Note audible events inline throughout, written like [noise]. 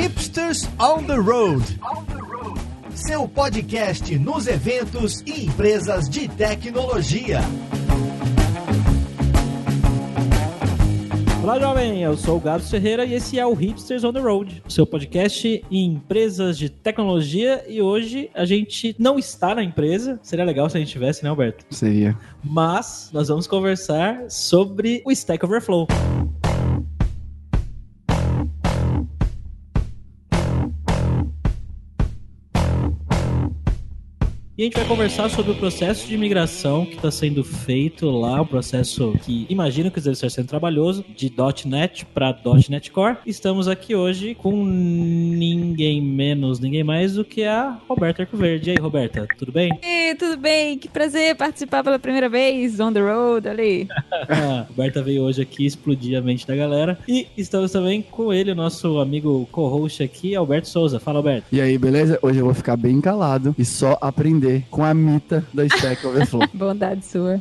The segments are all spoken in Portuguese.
Hipsters on the Road. Seu podcast nos eventos e empresas de tecnologia. Olá, jovem! Eu sou o Gado Ferreira e esse é o Hipsters on the Road, seu podcast em empresas de tecnologia. E hoje a gente não está na empresa, seria legal se a gente tivesse, né, Alberto? Seria. Mas nós vamos conversar sobre o Stack Overflow. E a gente vai conversar sobre o processo de migração que está sendo feito lá, o processo que imagino que deve estar sendo trabalhoso, de .NET para .NET Core. Estamos aqui hoje com ninguém menos, ninguém mais do que a Roberta Arcoverde. E aí, Roberta, tudo bem? E tudo bem, que prazer participar pela primeira vez, on the road, ali. [laughs] a Roberta veio hoje aqui explodir a mente da galera. E estamos também com ele, o nosso amigo co-host aqui, Alberto Souza. Fala, Alberto. E aí, beleza? Hoje eu vou ficar bem calado e só aprender com a Mita da Stack Overflow. [laughs] Bondade sua.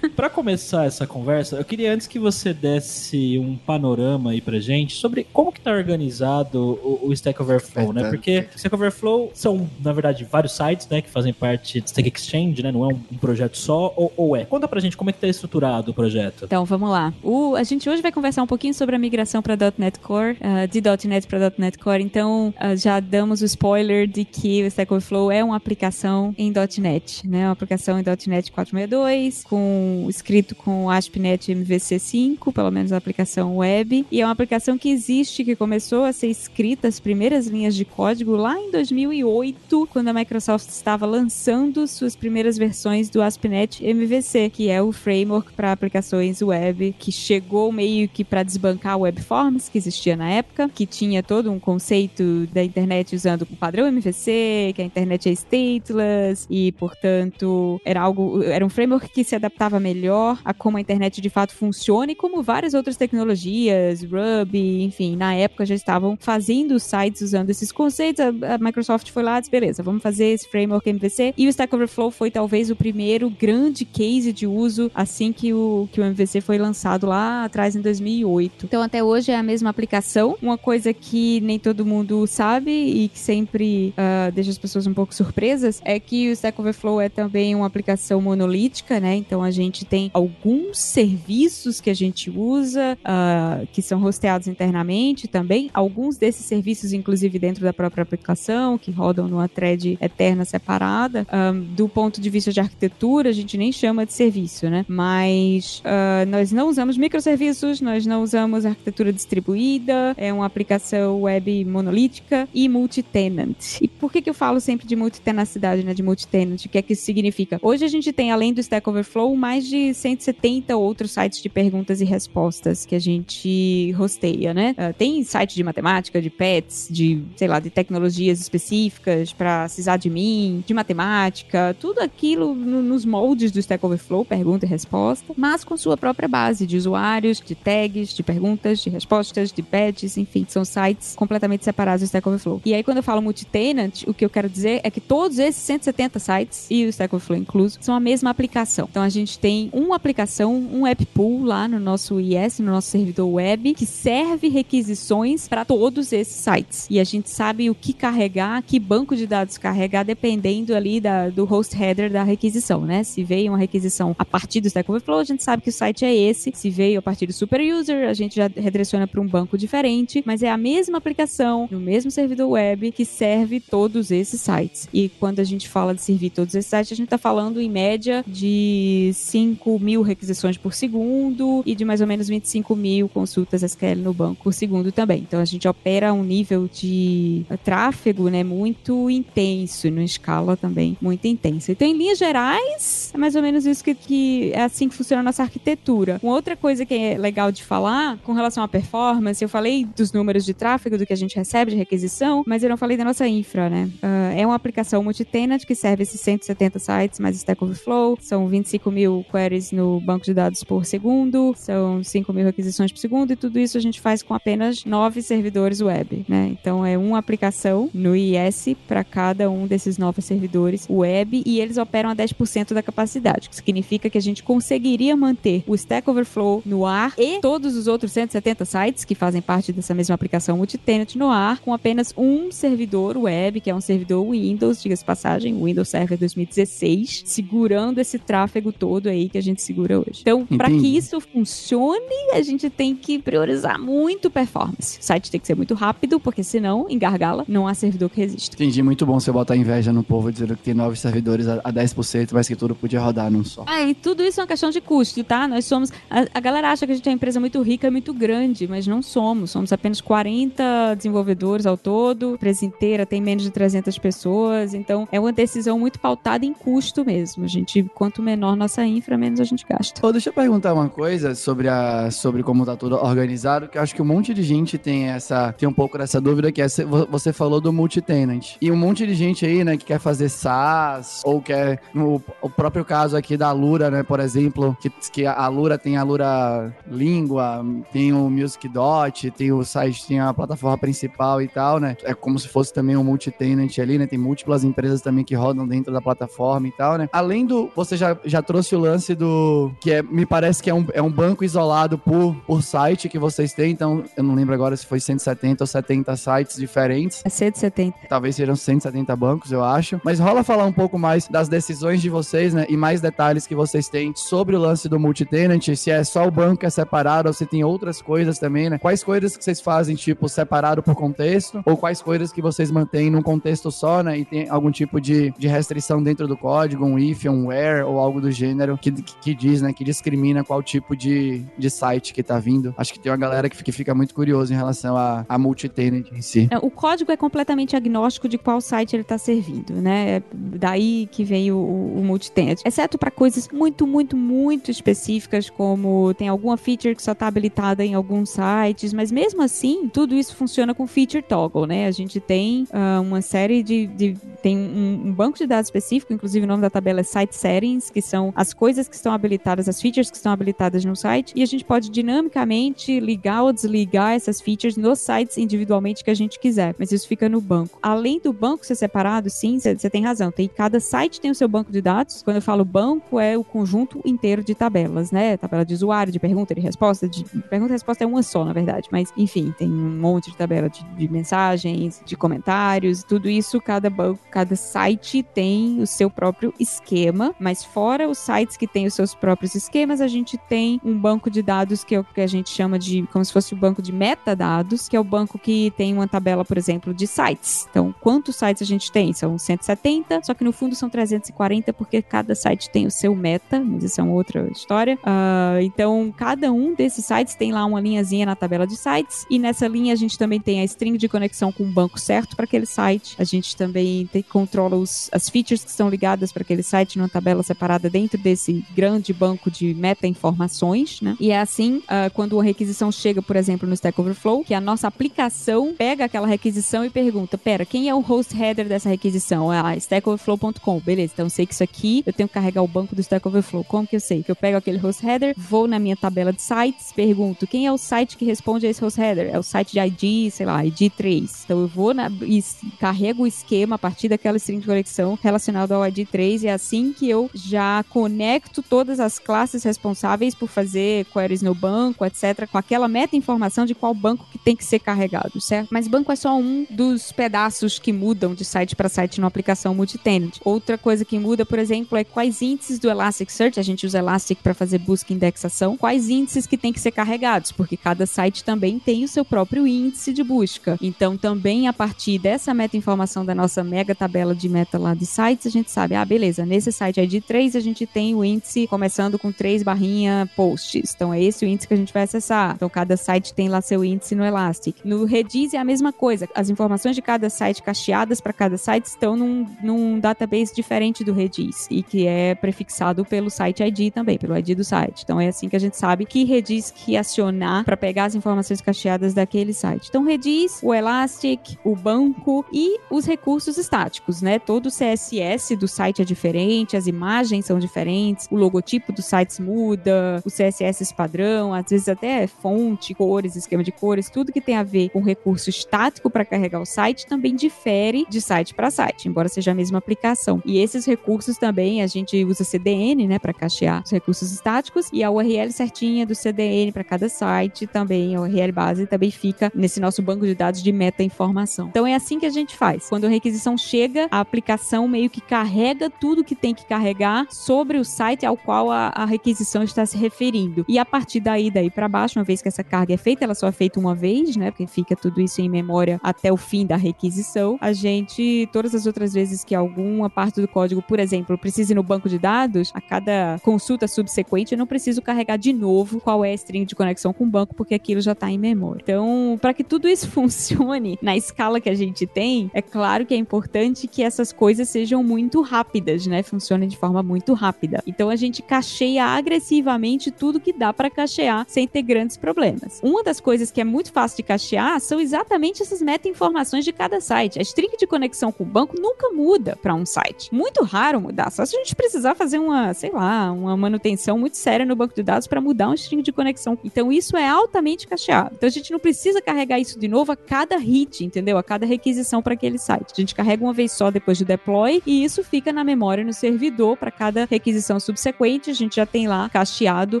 Para começar essa conversa, eu queria antes que você desse um panorama aí pra gente sobre como que tá organizado o, o Stack Overflow, é, né? Porque o Stack Overflow são, na verdade, vários sites, né, que fazem parte do Stack Exchange, né? Não é um, um projeto só, ou, ou, é? Conta pra gente como é que tá estruturado o projeto. Então, vamos lá. O, a gente hoje vai conversar um pouquinho sobre a migração para .NET Core, uh, de .NET para .NET Core. Então, uh, já damos o spoiler de que o Stack Overflow é uma aplicação em .NET, né? Uma aplicação em .NET 462, com, escrito com ASP.NET MVC5, pelo menos a aplicação web. E é uma aplicação que existe, que começou a ser escrita, as primeiras linhas de código lá em 2008, quando a Microsoft estava lançando suas primeiras versões do ASP.NET MVC, que é o framework para aplicações web, que chegou meio que para desbancar o WebForms, que existia na época, que tinha todo um conceito da internet usando o padrão MVC, que a internet é stateless, e, portanto, era algo, era um framework que se adaptava melhor a como a internet de fato funciona e como várias outras tecnologias, Ruby, enfim, na época já estavam fazendo sites usando esses conceitos. A, a Microsoft foi lá disse, beleza, vamos fazer esse framework MVC. E o Stack Overflow foi talvez o primeiro grande case de uso assim que o, que o MVC foi lançado lá atrás em 2008. Então, até hoje é a mesma aplicação. Uma coisa que nem todo mundo sabe e que sempre uh, deixa as pessoas um pouco surpresas é que o Stack Overflow é também uma aplicação monolítica, né? Então a gente tem alguns serviços que a gente usa, uh, que são hosteados internamente também. Alguns desses serviços, inclusive dentro da própria aplicação, que rodam numa thread eterna separada. Ah, do ponto de vista de arquitetura, a gente nem chama de serviço, né? Mas uh, nós não usamos microserviços, nós não usamos arquitetura distribuída, é uma aplicação web monolítica e multi-tenant. E por que, que eu falo sempre de multi-tenacidade, né? De multi-tenant, o que é que isso significa? Hoje a gente tem, além do Stack Overflow, mais de 170 outros sites de perguntas e respostas que a gente hosteia, né? Uh, tem site de matemática, de pets, de, sei lá, de tecnologias específicas para sysadmin, de matemática, tudo aquilo no, nos moldes do Stack Overflow, pergunta e resposta, mas com sua própria base de usuários, de tags, de perguntas, de respostas, de badges, enfim, são sites completamente separados do Stack Overflow. E aí, quando eu falo multi-tenant, o que eu quero dizer é que todos esses 170 sites e o Stack Overflow incluso são a mesma aplicação. Então a gente tem uma aplicação, um app pool lá no nosso IS, no nosso servidor web, que serve requisições para todos esses sites. E a gente sabe o que carregar, que banco de dados carregar, dependendo ali da, do host header da requisição, né? Se veio uma requisição a partir do Stack Overflow, a gente sabe que o site é esse. Se veio a partir do super user, a gente já redireciona para um banco diferente, mas é a mesma aplicação no mesmo servidor web que serve todos esses sites. E quando a gente fala de servir todos esses sites, a gente está falando em média de 5 mil requisições por segundo e de mais ou menos 25 mil consultas SQL no banco por segundo também. Então a gente opera um nível de tráfego né, muito intenso, numa escala também muito intensa. Então, em linhas gerais, é mais ou menos isso que, que é assim que funciona a nossa arquitetura. Uma outra coisa que é legal de falar com relação à performance, eu falei dos números de tráfego, do que a gente recebe de requisição, mas eu não falei da nossa infra, né? Uh, é uma aplicação multi-tenant que que serve esses 170 sites mais Stack Overflow. São 25 mil queries no banco de dados por segundo, são 5 mil requisições por segundo, e tudo isso a gente faz com apenas nove servidores web, né? Então é uma aplicação no IS para cada um desses novos servidores web e eles operam a 10% da capacidade, que significa que a gente conseguiria manter o Stack Overflow no ar e todos os outros 170 sites que fazem parte dessa mesma aplicação multi-tenant no ar com apenas um servidor web, que é um servidor Windows, diga-se passagem, Windows Server 2016, segurando esse tráfego todo aí que a gente segura hoje. Então, para que isso funcione, a gente tem que priorizar muito performance. O site tem que ser muito rápido, porque senão, em gargala, não há servidor que resista. Entendi, muito bom você botar inveja no povo dizendo que tem novos servidores a 10%, mas que tudo podia rodar num só. Ah, e tudo isso é uma questão de custo, tá? Nós somos. A, a galera acha que a gente é uma empresa muito rica muito grande, mas não somos. Somos apenas 40 desenvolvedores ao todo. A empresa inteira tem menos de 300 pessoas. Então, é uma decisão muito pautada em custo mesmo. A gente, quanto menor nossa infra, menos a gente gasta. Oh, deixa eu perguntar uma coisa sobre, a, sobre como tá tudo organizado, que eu acho que um monte de gente tem essa tem um pouco dessa dúvida que é, você falou do multi-tenant. E um monte de gente aí, né, que quer fazer SaaS ou quer no o próprio caso aqui da Lura, né, por exemplo, que, que a Lura tem a Lura Língua, tem o Music Dot, tem o site, tem a plataforma principal e tal, né? É como se fosse também um multi-tenant ali, né? Tem múltiplas empresas também que rodam dentro da plataforma e tal, né? Além do, você já, já trouxe o lance do, que é, me parece que é um, é um banco isolado por, por site que vocês têm, então eu não lembro agora se foi 170 ou 70 sites diferentes. É 170. Talvez sejam 170 bancos, eu acho. Mas rola falar um pouco mais das decisões de vocês, né? E mais detalhes que vocês têm sobre o lance do multi-tenant, se é só o banco que é separado ou se tem outras coisas também, né? Quais coisas que vocês fazem, tipo, separado por contexto, ou quais coisas que vocês mantêm num contexto só, né? E tem algum tipo de, de restrição dentro do código, um if, um where ou algo do gênero que, que, diz, né? Que discrimina qual tipo de, de site que tá vindo. Acho que tem uma galera que, que fica muito curiosa em relação a, a multi-tenant em si. É, o código é completamente agnóstico de qual site ele tá servindo, né? É daí que vem o, o multi-tenant. Exceto para coisas muito, muito, muito específicas, como tem alguma feature que só tá habilitada em alguns sites, mas mesmo assim, tudo isso funciona com feature toggle, né? A gente tem uh, uma série de, de tem um, um, banco de dados específico, inclusive o nome da tabela é Site Settings, que são as coisas que estão habilitadas, as features que estão habilitadas no site, e a gente pode dinamicamente ligar ou desligar essas features nos sites individualmente que a gente quiser, mas isso fica no banco. Além do banco ser separado, sim, você tem razão, tem cada site tem o seu banco de dados. Quando eu falo banco, é o conjunto inteiro de tabelas, né? Tabela de usuário, de pergunta, de resposta, de pergunta e resposta é uma só, na verdade, mas enfim, tem um monte de tabela de, de mensagens, de comentários, tudo isso, cada banco, cada site tem o seu próprio esquema, mas fora os sites que têm os seus próprios esquemas, a gente tem um banco de dados que é o que a gente chama de como se fosse o banco de metadados, que é o banco que tem uma tabela, por exemplo, de sites. Então, quantos sites a gente tem? São 170, só que no fundo são 340 porque cada site tem o seu meta, mas isso é uma outra história. Uh, então, cada um desses sites tem lá uma linhazinha na tabela de sites e nessa linha a gente também tem a string de conexão com o banco certo para aquele site. A gente também tem, controla os, as features que estão ligadas para aquele site numa tabela separada dentro desse grande banco de meta-informações, né? E é assim, uh, quando uma requisição chega, por exemplo, no Stack Overflow, que a nossa aplicação pega aquela requisição e pergunta, pera, quem é o host header dessa requisição? Ah, stackoverflow.com. Beleza, então eu sei que isso aqui, eu tenho que carregar o banco do Stack Overflow. Como que eu sei? Que eu pego aquele host header, vou na minha tabela de sites, pergunto, quem é o site que responde a esse host header? É o site de ID, sei lá, ID 3. Então eu vou na, e carrego o esquema a partir daquela string de conexão relacionada ao ID 3 e é assim que eu já conecto todas as classes responsáveis por fazer queries no banco, etc, com aquela meta informação de qual banco que tem que ser carregado, certo? Mas banco é só um dos pedaços que mudam de site para site numa aplicação multi-tenant. Outra coisa que muda, por exemplo, é quais índices do Elasticsearch, a gente usa Elastic para fazer busca e indexação, quais índices que tem que ser carregados, porque cada site também tem o seu próprio índice de busca. Então, também a partir dessa meta-informação da nossa mega tabela de meta lá de sites, a gente sabe, ah, beleza, nesse site ID 3 a gente tem o índice começando com 3 barrinha posts. Então, é esse o índice que a gente vai acessar. Então, cada site tem lá seu índice no Elastic. No Redis é a mesma coisa. As informações de cada site cacheadas para cada site estão num, num database diferente do Redis e que é prefixado pelo site ID também, pelo ID do site. Então, é assim que a gente sabe que Redis que acionar para pegar as informações cacheadas daquele site. Então, Redis, o Elastic, o banco e os recursos estáticos né? Todo o CSS do site é diferente, as imagens são diferentes, o logotipo dos sites muda, o CSS padrão, às vezes até fonte, cores, esquema de cores, tudo que tem a ver com recurso estático para carregar o site também difere de site para site, embora seja a mesma aplicação. E esses recursos também a gente usa CDN, né, para cachear os recursos estáticos e a URL certinha do CDN para cada site também, a URL base também fica nesse nosso banco de dados de meta-informação. Então é assim que a gente faz. Quando a requisição chega, a aplicação meio que carrega tudo que tem que carregar sobre o site ao qual a, a requisição está se referindo. E a partir daí, daí para baixo, uma vez que essa carga é feita, ela só é feita uma vez, né? Porque fica tudo isso em memória até o fim da requisição. A gente, todas as outras vezes que alguma parte do código, por exemplo, precisa ir no banco de dados, a cada consulta subsequente, eu não preciso carregar de novo qual é a string de conexão com o banco, porque aquilo já está em memória. Então, para que tudo isso [laughs] funcione na escala que a gente tem, é claro que é importante que essas coisas sejam muito rápidas, né? Funcionem de forma muito rápida. Então, a gente cacheia agressivamente tudo que dá para cachear sem ter grandes problemas. Uma das coisas que é muito fácil de cachear são exatamente essas meta-informações de cada site. A string de conexão com o banco nunca muda para um site. Muito raro mudar, só se a gente precisar fazer uma, sei lá, uma manutenção muito séria no banco de dados para mudar um string de conexão. Então isso é altamente cacheado. Então a gente não precisa carregar isso de novo a cada hit, entendeu? A cada requisição para aquele site. A gente carrega uma vez só depois do deploy e isso fica na memória no servidor para cada requisição subsequente. A gente já tem lá cacheado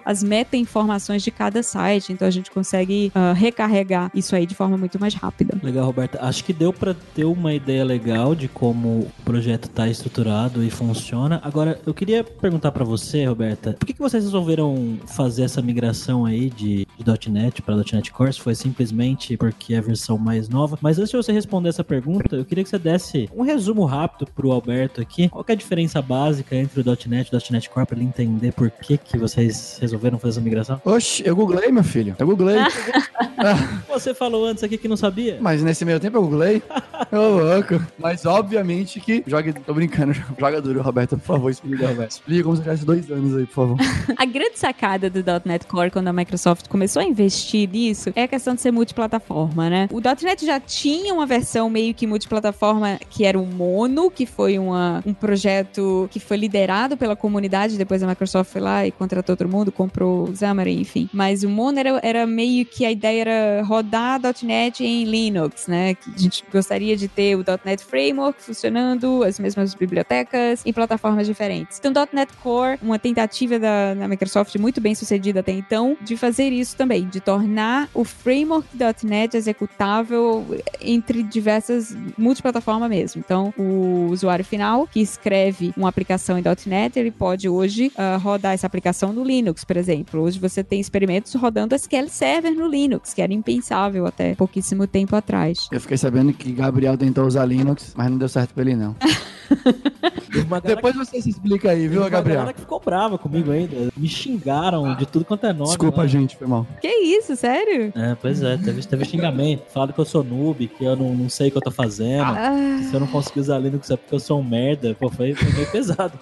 as meta-informações de cada site. Então a gente consegue uh, recarregar isso aí de forma muito mais rápida. Legal, Roberta. Acho que deu para ter uma ideia legal de como o projeto está estruturado e funciona. Agora, eu queria perguntar para você, Roberta, por que, que vocês resolveram fazer essa migração aí de, de .NET para .NET Core? Foi simplesmente porque é a versão mais nova? Mas antes de você responder essa pergunta, eu queria que você desse um resumo rápido pro Alberto aqui. Qual é a diferença básica entre o .NET e o .NET Core para ele entender por que, que vocês resolveram fazer essa migração? Oxe, eu googlei, meu filho. Eu googlei. [laughs] Você falou antes aqui que não sabia. Mas nesse meio tempo eu googlei. Ô, louco. Mas obviamente que. Joga. Tô brincando. [laughs] Joga duro, Roberto. Por favor, explica, Roberto. Explica como você tivesse dois anos aí, por favor. a grande sacada do .NET Core quando a Microsoft começou a investir nisso é a questão de ser multiplataforma, né? O .NET já tinha uma versão meio que multiplataforma que era o Mono, que foi uma, um projeto que foi liderado pela comunidade. Depois a Microsoft foi lá e contratou todo mundo, comprou o Xamarin, enfim. Mas o Mono era, era meio que a ideia era rodar .NET em Linux, né? A gente gostaria de ter o .NET Framework funcionando, as mesmas bibliotecas, em plataformas diferentes. Então, .NET Core, uma tentativa da, da Microsoft muito bem sucedida até então, de fazer isso também, de tornar o framework .NET executável entre diversas multiplataformas mesmo. Então, o usuário final que escreve uma aplicação em .NET, ele pode hoje uh, rodar essa aplicação no Linux, por exemplo. Hoje você tem experimentos rodando SQL Server no Linux, que era impensável até pouquíssimo tempo atrás. Eu fiquei sabendo que Gabriel tentou usar Linux, mas não deu certo pra ele, não. [laughs] Depois você se explica aí, viu, Gabriel? galera que ficou brava comigo ainda. Me xingaram de tudo quanto é nome. Desculpa, lá. gente, foi mal. Que isso, sério? É, pois é, teve, teve xingamento. Falaram que eu sou noob, que eu não, não sei o que eu tô fazendo. Ah. Se eu não conseguir usar Linux é porque eu sou um merda. Pô, foi, foi meio pesado.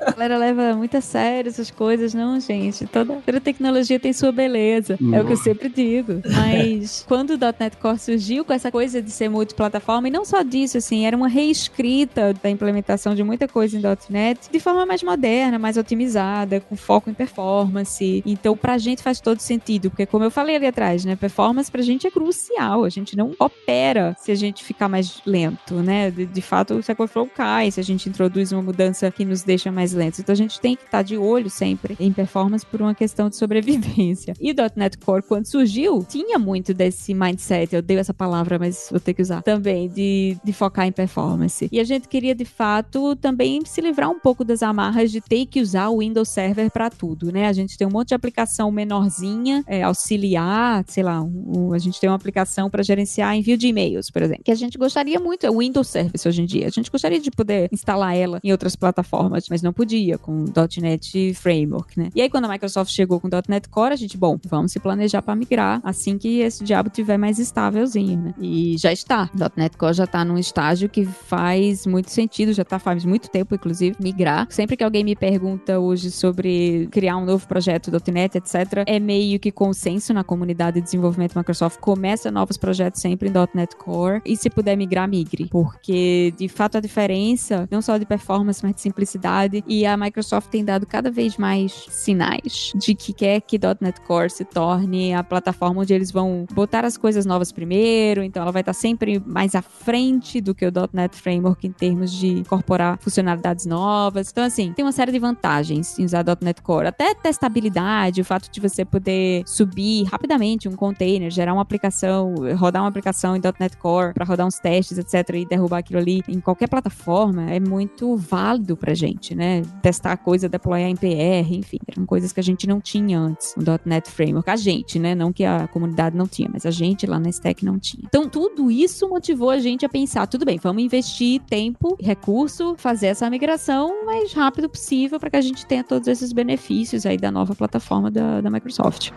A galera leva muito a sério essas coisas, não, gente. Toda, toda tecnologia tem sua beleza. É o que eu sempre digo. Mas [laughs] quando o .NET Core surgiu com essa coisa de ser multiplataforma, e não só disso, assim, era uma reescrita da implementação de muita coisa em .NET de forma mais moderna, mais otimizada, com foco em performance. Então, pra gente faz todo sentido, porque como eu falei ali atrás, né, performance pra gente é crucial. A gente não opera se a gente ficar mais lento, né? De, de fato, o Stack Overflow cai se a gente introduz uma mudança que nos deixa mais lentos. Então, a gente tem que estar de olho sempre em performance por uma questão de sobrevivência. E .NET Core, quando surgiu, tinha muito desse mindset, eu dei essa palavra, mas vou ter que usar também, de, de focar em performance. E a gente queria, de fato, também se livrar um pouco das amarras de ter que usar o Windows Server para tudo, né? A gente tem um monte de aplicação menorzinha, é, auxiliar, sei lá, um, a gente tem uma aplicação para gerenciar envio de e-mails, por exemplo, que a gente gostaria muito, é o Windows Service hoje em dia. A gente gostaria de poder instalar ela em outras plataformas, mas não podia com .NET Framework, né? E aí quando a Microsoft chegou com .NET Core, a gente, bom, vamos se planejar para migrar assim que esse diabo tiver mais estávelzinho, né? E já está. .NET Core já está num estágio que faz muito sentido, já tá faz muito tempo, inclusive, migrar. Sempre que alguém me pergunta hoje sobre criar um novo projeto .NET, etc., é meio que consenso na comunidade de desenvolvimento Microsoft. Começa novos projetos sempre em .NET Core e se puder migrar, migre. Porque, de fato, a diferença, não só de performance, mas de simplicidade, e a Microsoft tem dado cada vez mais sinais de que quer que .NET Core se torne a plataforma onde eles vão botar as coisas novas primeiro, então ela vai estar sempre mais à frente do que o .NET Framework em termos de incorporar funcionalidades novas. Então, assim, tem uma série de vantagens em usar .NET Core. Até testabilidade, o fato de você poder subir rapidamente um container, gerar uma aplicação, rodar uma aplicação em .NET Core para rodar uns testes, etc, e derrubar aquilo ali em qualquer plataforma, é muito válido pra gente, né? Testar coisa, deployar em PR, enfim, eram coisas que a gente não tinha antes no .NET Framework. A gente, né? Não que a comunidade não tinha, mas a gente lá na Stack não tinha. Então, tudo isso motivou a gente a pensar, tudo bem, vamos investir tempo, recurso, fazer essa migração o mais rápido possível para que a gente tenha todos esses benefícios aí da nova plataforma da, da Microsoft.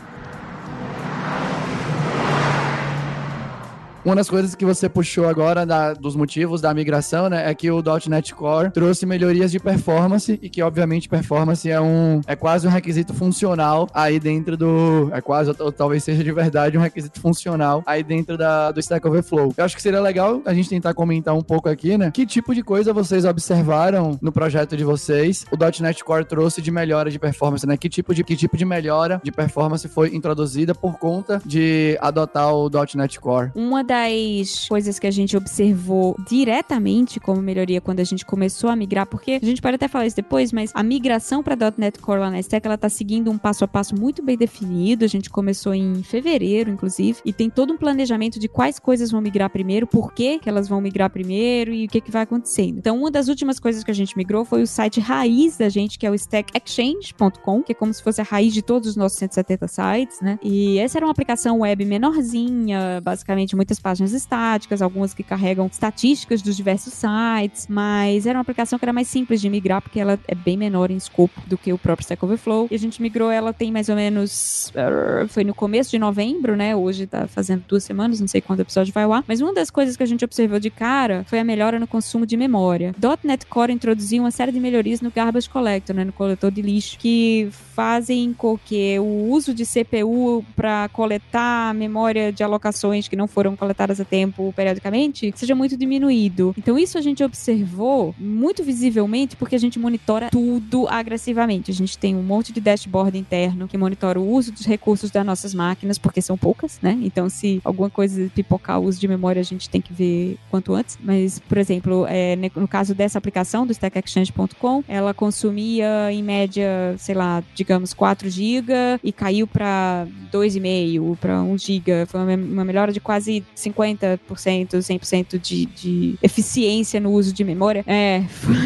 Uma das coisas que você puxou agora da, dos motivos da migração, né, é que o .NET Core trouxe melhorias de performance e que, obviamente, performance é um é quase um requisito funcional aí dentro do é quase ou, talvez seja de verdade um requisito funcional aí dentro da, do Stack Overflow. Eu acho que seria legal a gente tentar comentar um pouco aqui, né? Que tipo de coisa vocês observaram no projeto de vocês? O .NET Core trouxe de melhora de performance, né? Que tipo de que tipo de melhora de performance foi introduzida por conta de adotar o .NET Core? Uma das coisas que a gente observou diretamente como melhoria quando a gente começou a migrar, porque a gente pode até falar isso depois, mas a migração para .NET Core lá na Stack, ela tá seguindo um passo a passo muito bem definido. A gente começou em fevereiro, inclusive, e tem todo um planejamento de quais coisas vão migrar primeiro, por que que elas vão migrar primeiro e o que que vai acontecendo. Então, uma das últimas coisas que a gente migrou foi o site raiz da gente, que é o stackexchange.com, que é como se fosse a raiz de todos os nossos 170 sites, né? E essa era uma aplicação web menorzinha, basicamente muitas páginas estáticas, algumas que carregam estatísticas dos diversos sites, mas era uma aplicação que era mais simples de migrar porque ela é bem menor em escopo do que o próprio Stack Overflow. E a gente migrou ela tem mais ou menos uh, foi no começo de novembro, né? Hoje tá fazendo duas semanas, não sei quando o episódio vai ar. Mas uma das coisas que a gente observou de cara foi a melhora no consumo de memória. .NET Core introduziu uma série de melhorias no Garbage Collector, né, no coletor de lixo, que fazem com que o uso de CPU para coletar memória de alocações que não foram coletadas a tempo periodicamente seja muito diminuído. Então isso a gente observou muito visivelmente porque a gente monitora tudo agressivamente. A gente tem um monte de dashboard interno que monitora o uso dos recursos das nossas máquinas, porque são poucas, né? Então se alguma coisa pipocar o uso de memória, a gente tem que ver quanto antes. Mas, por exemplo, é, no caso dessa aplicação do StackExchange.com, ela consumia em média, sei lá, digamos 4 GB e caiu para 2,5 para 1 GB. Foi uma, uma melhora de quase 50%, 100% de, de eficiência no uso de memória. É,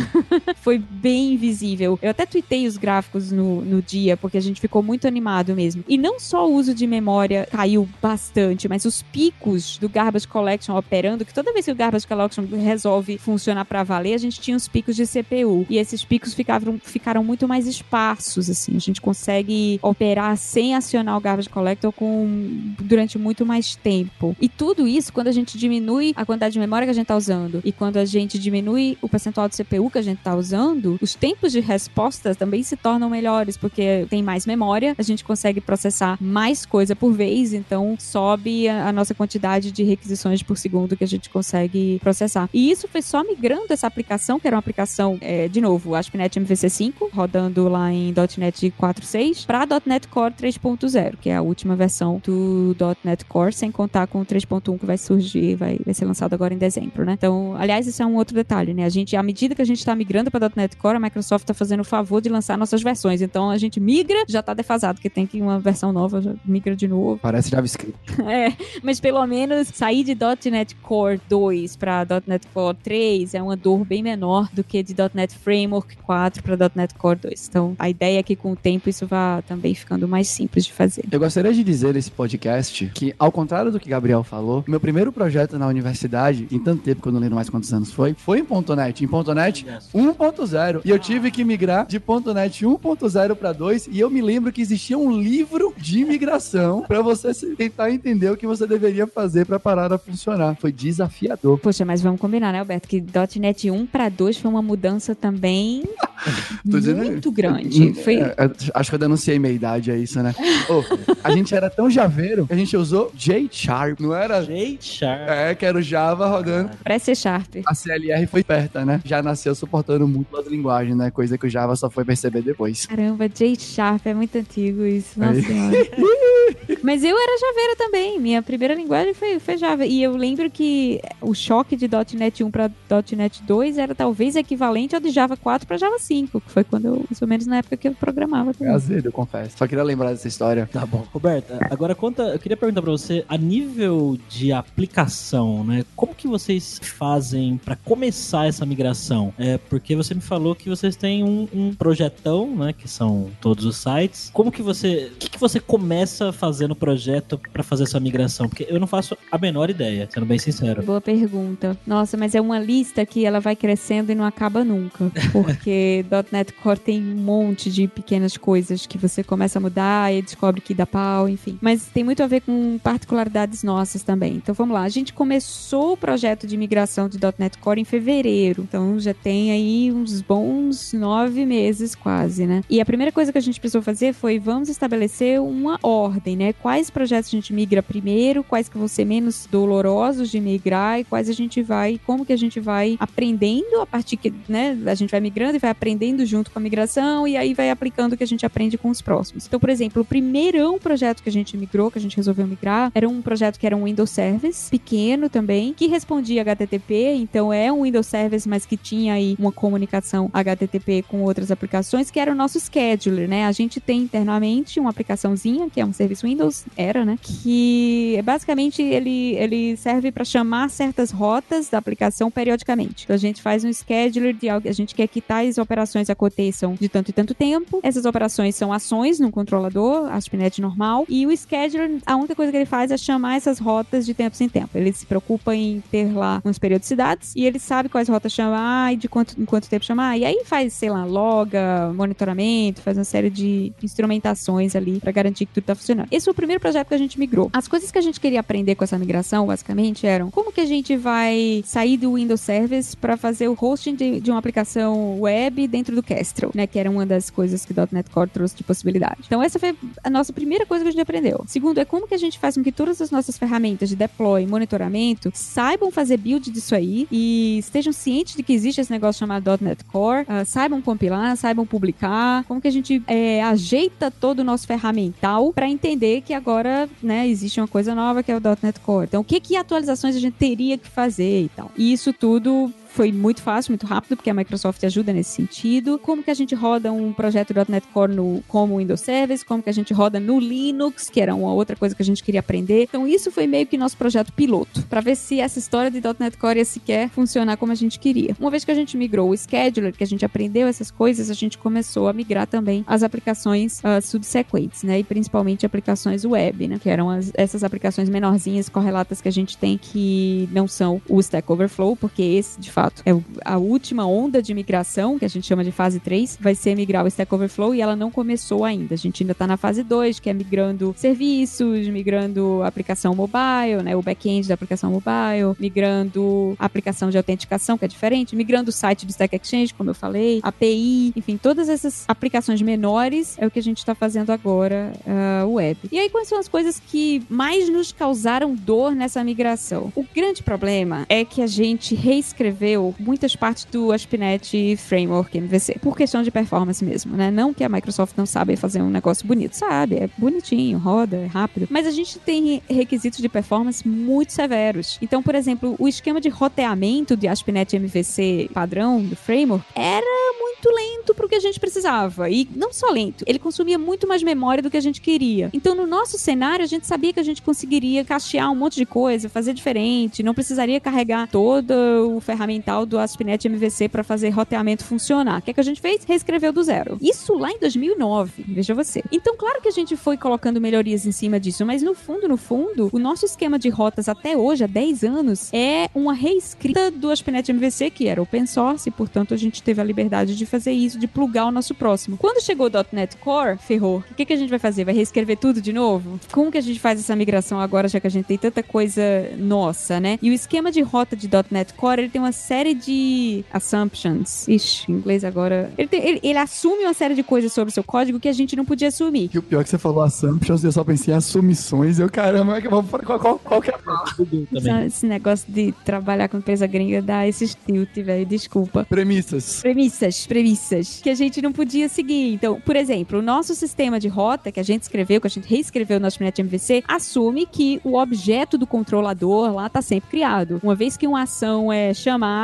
[laughs] foi bem visível. Eu até tuitei os gráficos no, no dia, porque a gente ficou muito animado mesmo. E não só o uso de memória caiu bastante, mas os picos do Garbage Collection operando, que toda vez que o Garbage Collection resolve funcionar para valer, a gente tinha os picos de CPU. E esses picos ficaram, ficaram muito mais esparsos, assim. A gente consegue operar sem acionar o Garbage Collector com, durante muito mais tempo. E tudo isso quando a gente diminui a quantidade de memória que a gente está usando e quando a gente diminui o percentual de CPU que a gente está usando, os tempos de resposta também se tornam melhores, porque tem mais memória, a gente consegue processar mais coisa por vez, então sobe a, a nossa quantidade de requisições por segundo que a gente consegue processar. E isso foi só migrando essa aplicação, que era uma aplicação, é, de novo, ASP.NET MVC5, rodando lá em .NET 4.6, para .NET Core 3.0, que é a última versão do .NET Core, sem contar com 3.1 que vai surgir, vai, vai ser lançado agora em dezembro, né? Então, aliás, isso é um outro detalhe, né? A gente, à medida que a gente está migrando para .NET Core, a Microsoft está fazendo o favor de lançar nossas versões. Então, a gente migra, já está defasado, porque tem que uma versão nova, já migra de novo. Parece JavaScript. [laughs] é, mas pelo menos sair de .NET Core 2 para .NET Core 3 é uma dor bem menor do que de .NET Framework 4 para .NET Core 2. Então, a ideia é que com o tempo isso vá também ficando mais simples de fazer. Eu gostaria de dizer nesse podcast que, ao contrário do que Gabriel falou, falou. Meu primeiro projeto na universidade, em tanto tempo que eu não lembro mais quantos anos foi, foi em .NET. Em .NET 1.0. E eu tive que migrar de .NET 1.0 para 2 e eu me lembro que existia um livro de migração para você tentar entender o que você deveria fazer para parar a funcionar. Foi desafiador. Poxa, mas vamos combinar, né, Alberto, que .NET 1 para 2 foi uma mudança também [laughs] muito grande. Foi... É, acho que eu denunciei minha idade, é isso, né? [laughs] oh, a gente era tão javeiro que a gente usou J-Sharp, não era? J-Sharp. É, que era o Java rodando. Parece C Sharp. A CLR foi perto, né? Já nasceu suportando múltiplas linguagens, né? Coisa que o Java só foi perceber depois. Caramba, J-Sharp é muito antigo isso. Nossa senhora. [laughs] Mas eu era javeira também. Minha primeira linguagem foi, foi Java. E eu lembro que o choque de .NET 1 para .NET 2 era talvez equivalente ao de Java 4 para Java 5, que foi quando eu, mais ou menos na época que eu programava. Também. É azedo, eu confesso. Só queria lembrar dessa história. Tá bom. Roberta, agora conta, eu queria perguntar para você, a nível de aplicação, né? Como que vocês fazem para começar essa migração? É porque você me falou que vocês têm um, um projetão, né? Que são todos os sites. Como que você, o que, que você começa a fazer no projeto para fazer essa migração? Porque eu não faço a menor ideia, sendo bem sincero. Boa pergunta. Nossa, mas é uma lista que ela vai crescendo e não acaba nunca. [laughs] Porque .NET Core tem um monte de pequenas coisas que você começa a mudar e descobre que dá pau, enfim. Mas tem muito a ver com particularidades nossas também. Então vamos lá. A gente começou o projeto de migração de .NET Core em fevereiro. Então já tem aí uns bons nove meses quase, né? E a primeira coisa que a gente precisou fazer foi vamos estabelecer uma ordem, né? Quais projetos a gente migra primeiro, quais que vão ser menos dolorosos de migrar e quais a gente vai, como que a gente vai aprendendo a partir que, né, a gente vai migrando e vai aprendendo junto com a migração e aí vai aplicando o que a gente aprende com os próximos. Então, por exemplo, o primeirão projeto que a gente migrou, que a gente resolveu migrar, era um projeto que era um Windows Service, pequeno também, que respondia HTTP, então é um Windows Service, mas que tinha aí uma comunicação HTTP com outras aplicações, que era o nosso scheduler, né? A gente tem internamente uma aplicaçõezinha, que é um serviço Windows, era, né? Que basicamente ele, ele serve para chamar certas rotas da aplicação periodicamente. Então a gente faz um scheduler de algo, a gente quer que tais operações aconteçam de tanto e tanto tempo. Essas operações são ações no controlador, ASP.NET normal, e o scheduler, a única coisa que ele faz é chamar essas rotas de tempo em tempo. Ele se preocupa em ter lá umas periodicidades e ele sabe quais rotas chamar e de quanto, em quanto tempo chamar. E aí faz, sei lá, loga, monitoramento, faz uma série de instrumentações ali para garantir que tudo tá funcionando. Esse foi o primeiro projeto que a gente migrou. As coisas que a gente queria aprender com essa migração, basicamente, eram como que a gente vai sair do Windows Service para fazer o hosting de, de, uma aplicação web dentro do Kestrel, né? Que era uma das coisas que .NET Core trouxe de possibilidade. Então essa foi a nossa primeira coisa que a gente aprendeu. Segundo, é como que a gente faz com que todas as nossas ferramentas de deploy, monitoramento, saibam fazer build disso aí e estejam cientes de que existe esse negócio chamado .NET Core, uh, saibam compilar, saibam publicar, como que a gente é, ajeita todo o nosso ferramental para entender que agora, né, existe uma coisa nova que é o .NET Core. Então, o que que atualizações a gente teria que fazer e tal. E isso tudo foi muito fácil, muito rápido, porque a Microsoft ajuda nesse sentido. Como que a gente roda um projeto .NET Core no, como Windows Service, como que a gente roda no Linux, que era uma outra coisa que a gente queria aprender. Então isso foi meio que nosso projeto piloto, para ver se essa história de .NET Core ia sequer funcionar como a gente queria. Uma vez que a gente migrou o Scheduler, que a gente aprendeu essas coisas, a gente começou a migrar também as aplicações uh, subsequentes, né? E principalmente aplicações web, né? Que eram as, essas aplicações menorzinhas, correlatas que a gente tem que não são o Stack Overflow, porque esse, de fato, fato. É a última onda de migração, que a gente chama de fase 3, vai ser migrar o Stack Overflow e ela não começou ainda. A gente ainda está na fase 2, que é migrando serviços, migrando aplicação mobile, né, o back-end da aplicação mobile, migrando aplicação de autenticação, que é diferente, migrando o site do Stack Exchange, como eu falei, API, enfim, todas essas aplicações menores é o que a gente está fazendo agora, uh, web. E aí, quais são as coisas que mais nos causaram dor nessa migração? O grande problema é que a gente reescreveu muitas partes do ASP.NET Framework MVC, por questão de performance mesmo, né? Não que a Microsoft não sabe fazer um negócio bonito, sabe, é bonitinho, roda, é rápido, mas a gente tem requisitos de performance muito severos. Então, por exemplo, o esquema de roteamento de ASP.NET MVC padrão do framework era muito lento pro que a gente precisava. E não só lento, ele consumia muito mais memória do que a gente queria. Então, no nosso cenário, a gente sabia que a gente conseguiria cachear um monte de coisa, fazer diferente, não precisaria carregar todo o ferramental do ASP.NET MVC para fazer roteamento funcionar. O que, é que a gente fez? Reescreveu do zero. Isso lá em 2009, veja você. Então, claro que a gente foi colocando melhorias em cima disso, mas no fundo, no fundo, o nosso esquema de rotas até hoje, há 10 anos, é uma reescrita do ASP.NET MVC, que era open source, e portanto a gente teve a liberdade de fazer isso, de plugar o nosso próximo. Quando chegou o .NET Core, ferrou. O que, que a gente vai fazer? Vai reescrever tudo de novo? Como que a gente faz essa migração agora, já que a gente tem tanta coisa nossa, né? E o esquema de rota de .NET Core, ele tem uma série de assumptions. Ixi, em inglês agora. Ele, tem, ele, ele assume uma série de coisas sobre o seu código que a gente não podia assumir. E o pior é que você falou assumptions, eu só pensei em assumições. Eu, caramba, qual, qual, qual, qual que é a Esse negócio de trabalhar com empresa gringa dá esse tilt, velho. Desculpa. Premissas. Premissas, premissas. Que a gente não podia seguir. Então, por exemplo, o nosso sistema de rota que a gente escreveu, que a gente reescreveu no nosso MVC, assume que o objeto do controlador lá está sempre criado. Uma vez que uma ação é chamada,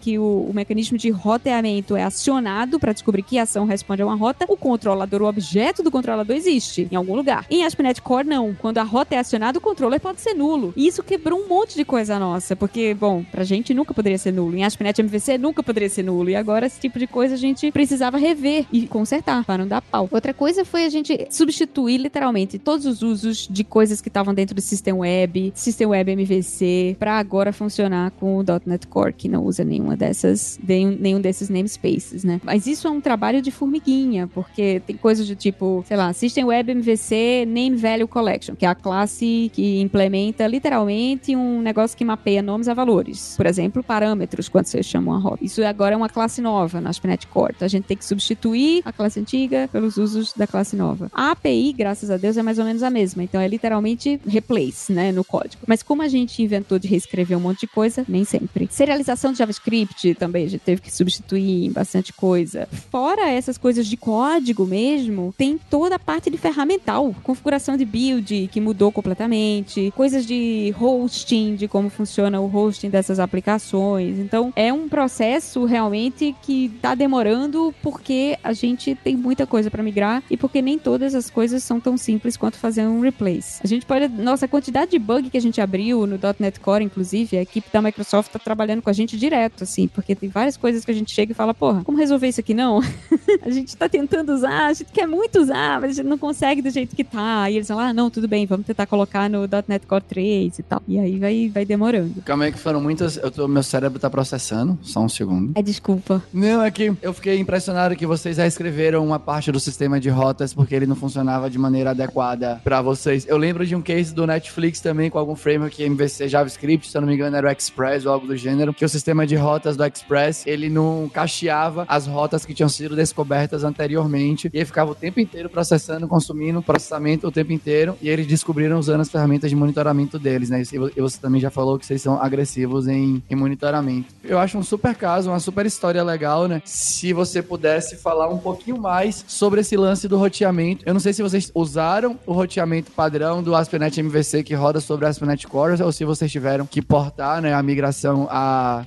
que o, o mecanismo de roteamento é acionado para descobrir que ação responde a uma rota, o controlador, o objeto do controlador existe em algum lugar. Em ASP.NET Core, não. Quando a rota é acionada, o controller pode ser nulo. E isso quebrou um monte de coisa nossa, porque, bom, pra gente nunca poderia ser nulo. Em ASP.NET MVC nunca poderia ser nulo. E agora esse tipo de coisa a gente precisava rever e consertar para não dar pau. Outra coisa foi a gente substituir literalmente todos os usos de coisas que estavam dentro do System Web, System Web MVC, para agora funcionar com o .NET Core, que não usa nenhuma dessas, nenhum desses namespaces, né? Mas isso é um trabalho de formiguinha, porque tem coisas do tipo, sei lá, System Web MVC Name Value Collection, que é a classe que implementa literalmente um negócio que mapeia nomes a valores. Por exemplo, parâmetros, quando você chama uma rota. Isso agora é uma classe nova na ASP.NET Core. Então a gente tem que substituir a classe antiga pelos usos da classe nova. A API, graças a Deus, é mais ou menos a mesma. Então é literalmente replace, né, no código. Mas como a gente inventou de reescrever um monte de coisa, nem sempre. Serialização de JavaScript também, a gente teve que substituir bastante coisa. Fora essas coisas de código mesmo, tem toda a parte de ferramental, configuração de build que mudou completamente, coisas de hosting, de como funciona o hosting dessas aplicações. Então, é um processo realmente que tá demorando porque a gente tem muita coisa para migrar e porque nem todas as coisas são tão simples quanto fazer um replace. A gente pode, nossa quantidade de bug que a gente abriu no .NET Core, inclusive, a equipe da Microsoft tá trabalhando com a gente direto, assim, porque tem várias coisas que a gente chega e fala, porra, como resolver isso aqui não? [laughs] a gente tá tentando usar, a gente quer muito usar, mas a gente não consegue do jeito que tá. E eles falam, ah, não, tudo bem, vamos tentar colocar no .NET Core 3 e tal. E aí vai, vai demorando. Calma aí que foram muitas, eu tô, meu cérebro tá processando, só um segundo. É, desculpa. Não, é que eu fiquei impressionado que vocês já escreveram uma parte do sistema de rotas porque ele não funcionava de maneira adequada para vocês. Eu lembro de um case do Netflix também com algum framework MVC JavaScript, se eu não me engano era o Express ou algo do gênero, que o sistema de rotas do Express, ele não cacheava as rotas que tinham sido descobertas anteriormente e ele ficava o tempo inteiro processando, consumindo processamento o tempo inteiro e eles descobriram usando as ferramentas de monitoramento deles, né? E você também já falou que vocês são agressivos em, em monitoramento. Eu acho um super caso, uma super história legal, né? Se você pudesse falar um pouquinho mais sobre esse lance do roteamento. Eu não sei se vocês usaram o roteamento padrão do ASP.NET MVC que roda sobre a ASP.NET Core ou se vocês tiveram que portar, né, a migração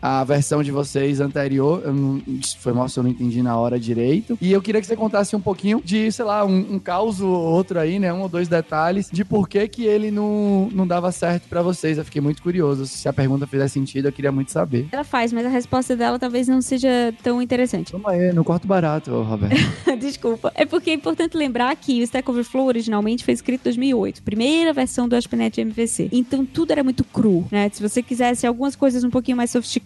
à versão de vocês anterior. Não, foi mal se eu não entendi na hora direito. E eu queria que você contasse um pouquinho de, sei lá, um, um caos ou outro aí, né, um ou dois detalhes de por que que ele não, não dava certo para vocês. Eu fiquei muito curioso. Se a pergunta fizer sentido, eu queria muito saber. Ela faz, mas a resposta dela talvez não seja tão interessante. Vamos aí, no quarto barato, Roberto. [laughs] Desculpa. É porque é importante lembrar que o Stack Overflow originalmente foi escrito em 2008, primeira versão do ASP.NET MVC. Então tudo era muito cru, né? Se você quisesse algumas coisas um pouquinho mais sofisticadas,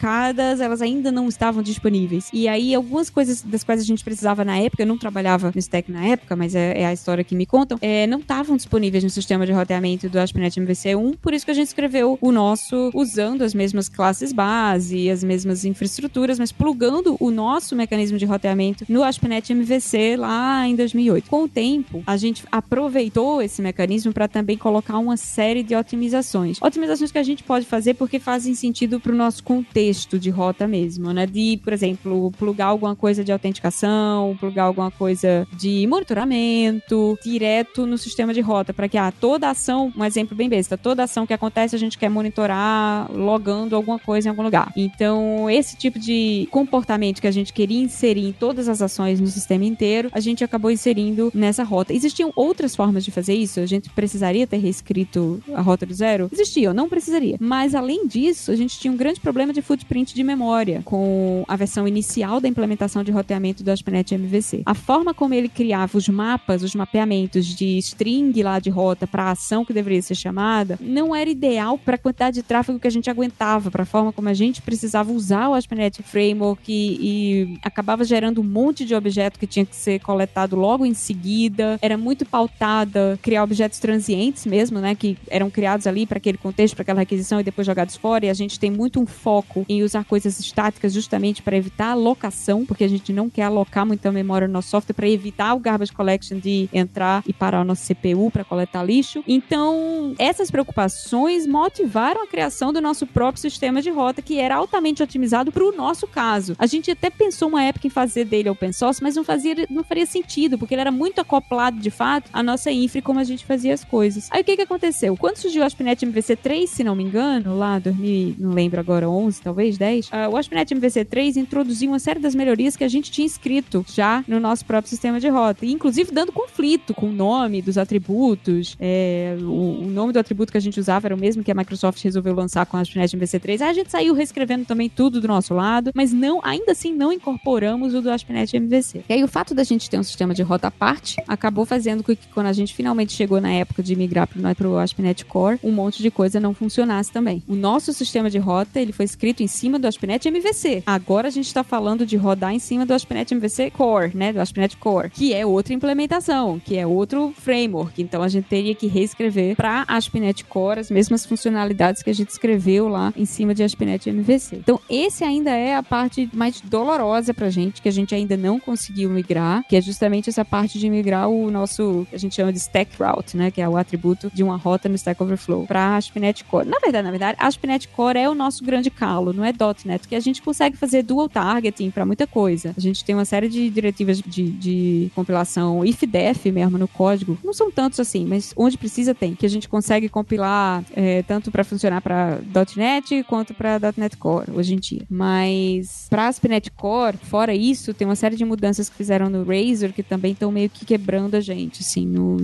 elas ainda não estavam disponíveis. E aí algumas coisas das quais a gente precisava na época, eu não trabalhava no Stack na época, mas é, é a história que me contam, é, não estavam disponíveis no sistema de roteamento do ASP.NET MVC 1, por isso que a gente escreveu o nosso usando as mesmas classes base, as mesmas infraestruturas, mas plugando o nosso mecanismo de roteamento no ASP.NET MVC lá em 2008. Com o tempo, a gente aproveitou esse mecanismo para também colocar uma série de otimizações. Otimizações que a gente pode fazer porque fazem sentido para o nosso contexto de rota mesmo, né? De, por exemplo, plugar alguma coisa de autenticação, plugar alguma coisa de monitoramento direto no sistema de rota, para que ah, toda ação, um exemplo bem besta, toda ação que acontece a gente quer monitorar logando alguma coisa em algum lugar. Então, esse tipo de comportamento que a gente queria inserir em todas as ações no sistema inteiro, a gente acabou inserindo nessa rota. Existiam outras formas de fazer isso? A gente precisaria ter reescrito a rota do zero? Existiam, não precisaria. Mas além disso, a gente tinha um grande problema de footprint de memória com a versão inicial da implementação de roteamento do ASP.NET MVC. A forma como ele criava os mapas, os mapeamentos de string lá de rota para a ação que deveria ser chamada, não era ideal para a quantidade de tráfego que a gente aguentava, para a forma como a gente precisava usar o ASP.NET Framework e, e acabava gerando um monte de objeto que tinha que ser coletado logo em seguida. Era muito pautada criar objetos transientes mesmo, né, que eram criados ali para aquele contexto, para aquela requisição e depois jogados fora. E a gente tem muito um foco em usar coisas estáticas justamente para evitar a alocação, porque a gente não quer alocar muita memória no nosso software para evitar o garbage collection de entrar e parar o nosso CPU para coletar lixo. Então, essas preocupações motivaram a criação do nosso próprio sistema de rota, que era altamente otimizado para o nosso caso. A gente até pensou uma época em fazer dele open source, mas não fazia, não faria sentido, porque ele era muito acoplado de fato à nossa infra e como a gente fazia as coisas. Aí o que que aconteceu? Quando surgiu o ASP.NET MVC 3, se não me engano, lá 2000, não lembro agora, 11, talvez 10, uh, o ASP.NET MVC 3 introduziu uma série das melhorias que a gente tinha escrito já no nosso próprio sistema de rota, inclusive dando conflito com o nome dos atributos, é, o, o, nome do atributo que a gente usava era o mesmo que a Microsoft resolveu lançar com o ASP.NET MVC 3. Aí a gente saiu reescrevendo também tudo do nosso lado, mas não, ainda assim não incorporamos o do ASP.NET MVC. E aí o fato da gente ter um sistema de rota à parte acabou fazendo com que quando a gente finalmente chegou na época de migrar para o ASP.NET Core, um monte de coisa não funcionasse também. O nosso sistema de rota, ele foi escrito em cima do ASP.NET MVC. Agora a gente está falando de rodar em cima do ASP.NET MVC Core, né, do ASP.NET Core, que é outra implementação, que é outro framework. Então a gente teria que reescrever para ASP.NET Core as mesmas funcionalidades que a gente escreveu lá em cima de ASP.NET MVC. Então esse ainda é a parte mais dolorosa pra gente, que a gente ainda não conseguiu migrar, que é justamente essa parte de migrar o nosso, que a gente chama de stack route, né, que é o atributo de uma rota no Stack Overflow para ASP.NET Core. Na verdade, na verdade, ASP.NET Core é o nosso grande calo, não é .NET, que a gente consegue fazer dual targeting para muita coisa. A gente tem uma série de diretivas de, de compilação if-def mesmo no código. Não são tantos assim, mas onde precisa tem, que a gente consegue compilar é, tanto para funcionar para .NET quanto para .NET Core hoje em dia. Mas para ASP.NET Core, fora isso, tem uma série de mudanças que fizeram no Razor que também estão meio que quebrando a gente, assim, no,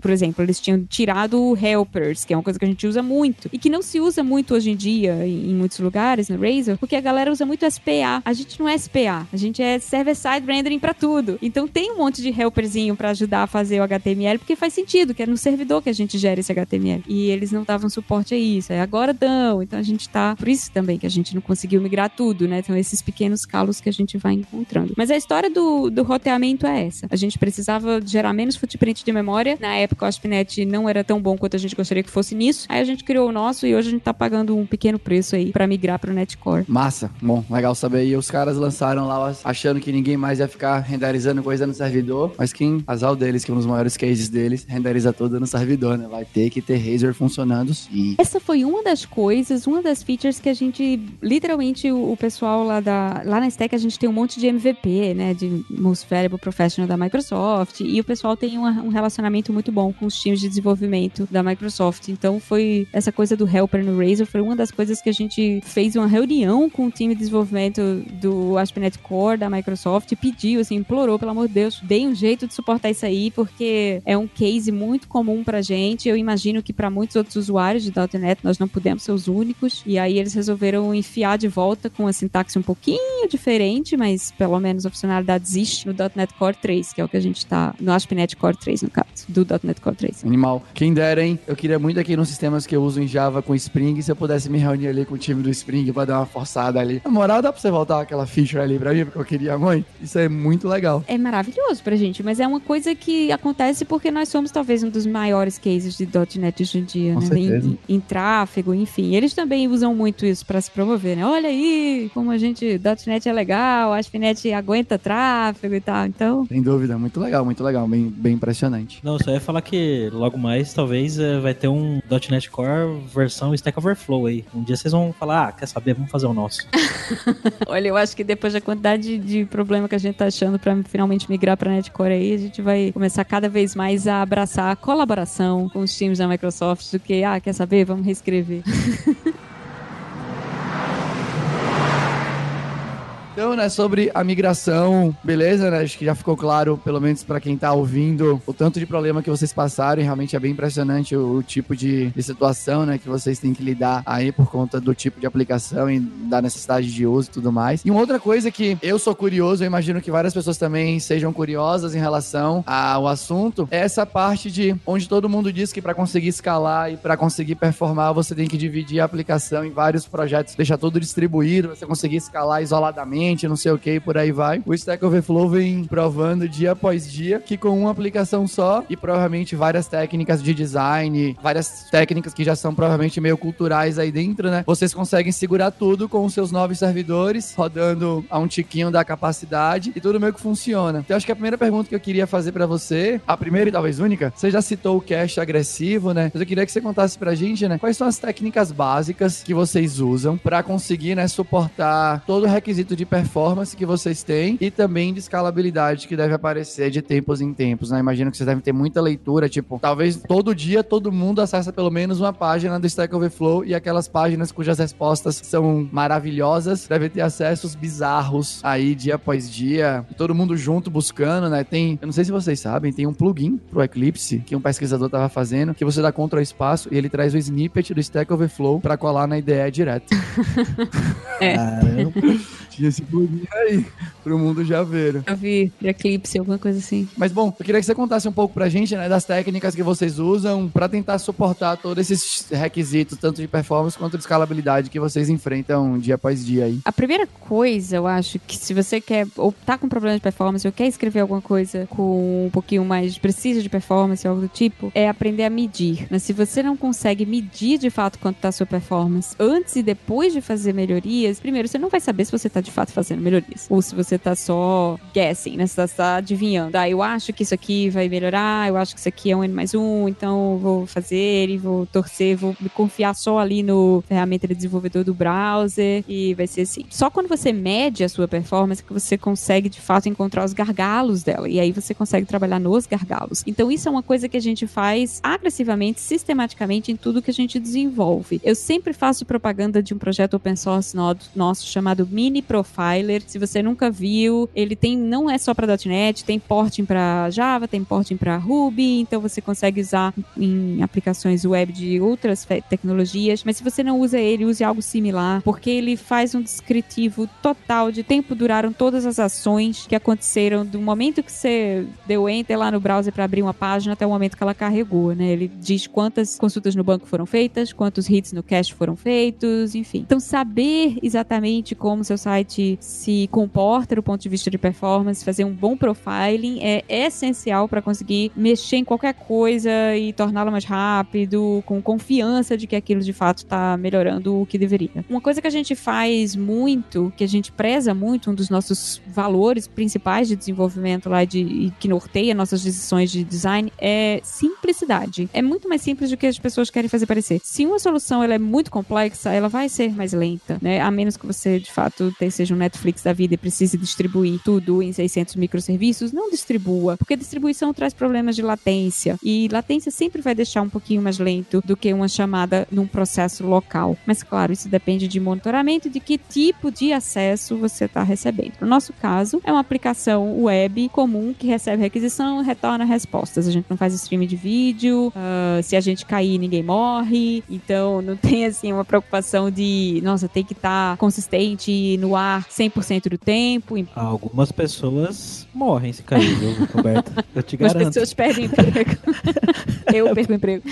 por exemplo, eles tinham tirado helpers, que é uma coisa que a gente usa muito e que não se usa muito hoje em dia em, em muitos lugares no Razor, porque a galera usa muito SPA. A gente não é SPA, a gente é server-side rendering para tudo. Então tem um monte de helperzinho para ajudar a fazer o HTML, porque faz sentido, que é no servidor que a gente gera esse HTML. E eles não davam suporte a isso. Aí agora dão. Então a gente tá. Por isso também que a gente não conseguiu migrar tudo, né? Então esses pequenos calos que a gente vai encontrando. Mas a história do, do roteamento é essa. A gente precisava gerar menos footprint de memória. Na época o ASP.NET não era tão bom quanto a gente gostaria que fosse nisso. Aí a gente criou o nosso e hoje a gente tá pagando um pequeno preço aí para migrar pro Netcore. Massa. Bom, legal saber. E os caras lançaram lá achando que ninguém mais ia ficar renderizando coisa no servidor, mas quem azar deles, que é um dos maiores cases deles, renderiza tudo no servidor, né? Vai ter que ter Razor funcionando sim. Essa foi uma das coisas, uma das features que a gente, literalmente, o, pessoal lá da lá na Stack a gente tem um monte de MVP, né, de Most Valuable Professional da Microsoft, e o pessoal tem uma, um relacionamento muito bom com os times de desenvolvimento da Microsoft. Então foi essa coisa do helper no Razor foi uma das coisas que a gente fez uma reunião com o time de desenvolvimento do ASP.NET Core da Microsoft e pediu, assim, implorou, pelo amor de Deus, dei um jeito de suportar isso aí, porque é um case muito comum pra gente. Eu imagino que para muitos outros usuários de .NET nós não podemos ser os únicos. E aí eles resolveram enfiar de volta com a sintaxe um pouquinho diferente, mas pelo menos a funcionalidade existe no .NET Core 3, que é o que a gente tá no ASP.NET Core 3, no caso, do .NET Core 3. Animal. Quem dera, hein? Eu queria muito aqui nos sistemas que eu uso em Java com Spring, se eu pudesse me reunir ali com o time do Spring pra dar uma forçada ali. Na moral, dá pra você voltar aquela feature ali pra mim, porque eu queria muito? Isso é muito legal. É maravilhoso pra gente, mas é uma coisa que acontece porque nós somos talvez um dos maiores cases de .NET hoje em dia, Com né? Em, em tráfego, enfim. Eles também usam muito isso pra se promover, né? Olha aí, como a gente, .NET é legal, a ASP.NET aguenta tráfego e tal. Então, Sem dúvida, muito legal, muito legal, bem, bem impressionante. Não, só ia falar que logo mais talvez eh, vai ter um .NET Core versão Stack Overflow aí. Um dia vocês vão falar, ah, quer saber, vamos fazer o nosso. [laughs] olha, eu acho que depois da quantidade de problema que a gente tá achando pra finalmente migrar pra Netcore aí, a gente vai começar cada vez mais a abraçar a colaboração com os times da Microsoft do que, ah, quer saber, vamos reescrever. [laughs] Então né, sobre a migração, beleza, né? Acho que já ficou claro, pelo menos para quem tá ouvindo, o tanto de problema que vocês passaram e realmente é bem impressionante o, o tipo de, de, situação, né, que vocês têm que lidar aí por conta do tipo de aplicação e da necessidade de uso e tudo mais. E uma outra coisa que eu sou curioso, eu imagino que várias pessoas também sejam curiosas em relação ao assunto, é essa parte de onde todo mundo diz que para conseguir escalar e para conseguir performar, você tem que dividir a aplicação em vários projetos, deixar tudo distribuído, você conseguir escalar isoladamente, não sei o que, por aí vai. O Stack Overflow vem provando dia após dia que com uma aplicação só e provavelmente várias técnicas de design, várias técnicas que já são provavelmente meio culturais aí dentro, né? Vocês conseguem segurar tudo com os seus novos servidores, rodando a um tiquinho da capacidade e tudo meio que funciona. Então acho que a primeira pergunta que eu queria fazer para você, a primeira e talvez única, você já citou o cache agressivo, né? Mas eu queria que você contasse pra gente, né? Quais são as técnicas básicas que vocês usam para conseguir, né, suportar todo o requisito de performance que vocês têm e também de escalabilidade que deve aparecer de tempos em tempos, né? Imagino que vocês devem ter muita leitura, tipo, talvez todo dia todo mundo acessa pelo menos uma página do Stack Overflow e aquelas páginas cujas respostas são maravilhosas, devem ter acessos bizarros aí dia após dia, todo mundo junto buscando, né? Tem, eu não sei se vocês sabem, tem um plugin pro Eclipse que um pesquisador tava fazendo, que você dá Ctrl espaço e ele traz o snippet do Stack Overflow para colar na IDE direto. [laughs] é. Caramba. Tinha esse plugin aí, pro mundo já ver. Eu vi Eclipse, alguma coisa assim. Mas bom, eu queria que você contasse um pouco pra gente, né, das técnicas que vocês usam para tentar suportar todos esses requisitos, tanto de performance quanto de escalabilidade que vocês enfrentam dia após dia aí. A primeira coisa, eu acho, que se você quer, ou tá com problema de performance, ou quer escrever alguma coisa com um pouquinho mais precisa de performance, algo do tipo, é aprender a medir. Mas se você não consegue medir de fato quanto tá a sua performance antes e depois de fazer melhorias, primeiro, você não vai saber se você tá de fato fazendo melhorias. Ou se você tá só guessing, né? Você tá, tá adivinhando. Ah, eu acho que isso aqui vai melhorar, eu acho que isso aqui é um N mais um, então vou fazer e vou torcer, vou me confiar só ali no ferramenta de desenvolvedor do browser e vai ser assim. Só quando você mede a sua performance que você consegue de fato encontrar os gargalos dela. E aí você consegue trabalhar nos gargalos. Então isso é uma coisa que a gente faz agressivamente, sistematicamente em tudo que a gente desenvolve. Eu sempre faço propaganda de um projeto open source nosso chamado Mini Profiler. Se você nunca viu, ele tem não é só para .NET, tem porting para Java, tem porting para Ruby, então você consegue usar em aplicações web de outras tecnologias. Mas se você não usa ele, use algo similar, porque ele faz um descritivo total de tempo duraram todas as ações que aconteceram do momento que você deu enter lá no browser para abrir uma página até o momento que ela carregou, né? Ele diz quantas consultas no banco foram feitas, quantos hits no cache foram feitos, enfim. Então saber exatamente como seu site se comporta do ponto de vista de performance, fazer um bom profiling é essencial para conseguir mexer em qualquer coisa e torná-la mais rápido, com confiança de que aquilo de fato está melhorando o que deveria. Uma coisa que a gente faz muito, que a gente preza muito, um dos nossos valores principais de desenvolvimento lá de que norteia nossas decisões de design é simplicidade. É muito mais simples do que as pessoas querem fazer parecer. Se uma solução ela é muito complexa, ela vai ser mais lenta, né? A menos que você de fato seja um Netflix da vida e precise distribuir tudo em 600 microserviços, não distribua, porque distribuição traz problemas de latência e latência sempre vai deixar um pouquinho mais lento do que uma chamada num processo local. Mas claro, isso depende de monitoramento e de que tipo de acesso você está recebendo. No nosso caso, é uma aplicação web comum que recebe requisição retorna respostas. A gente não faz streaming de vídeo, uh, se a gente cair, ninguém morre, então não [laughs] tem assim uma preocupação de, nossa, tem que estar tá consistente no ar 100% do tempo. Algumas pessoas morrem se cair, viu, Roberto? Eu te garanto. As pessoas perdem emprego. [laughs] eu perco emprego.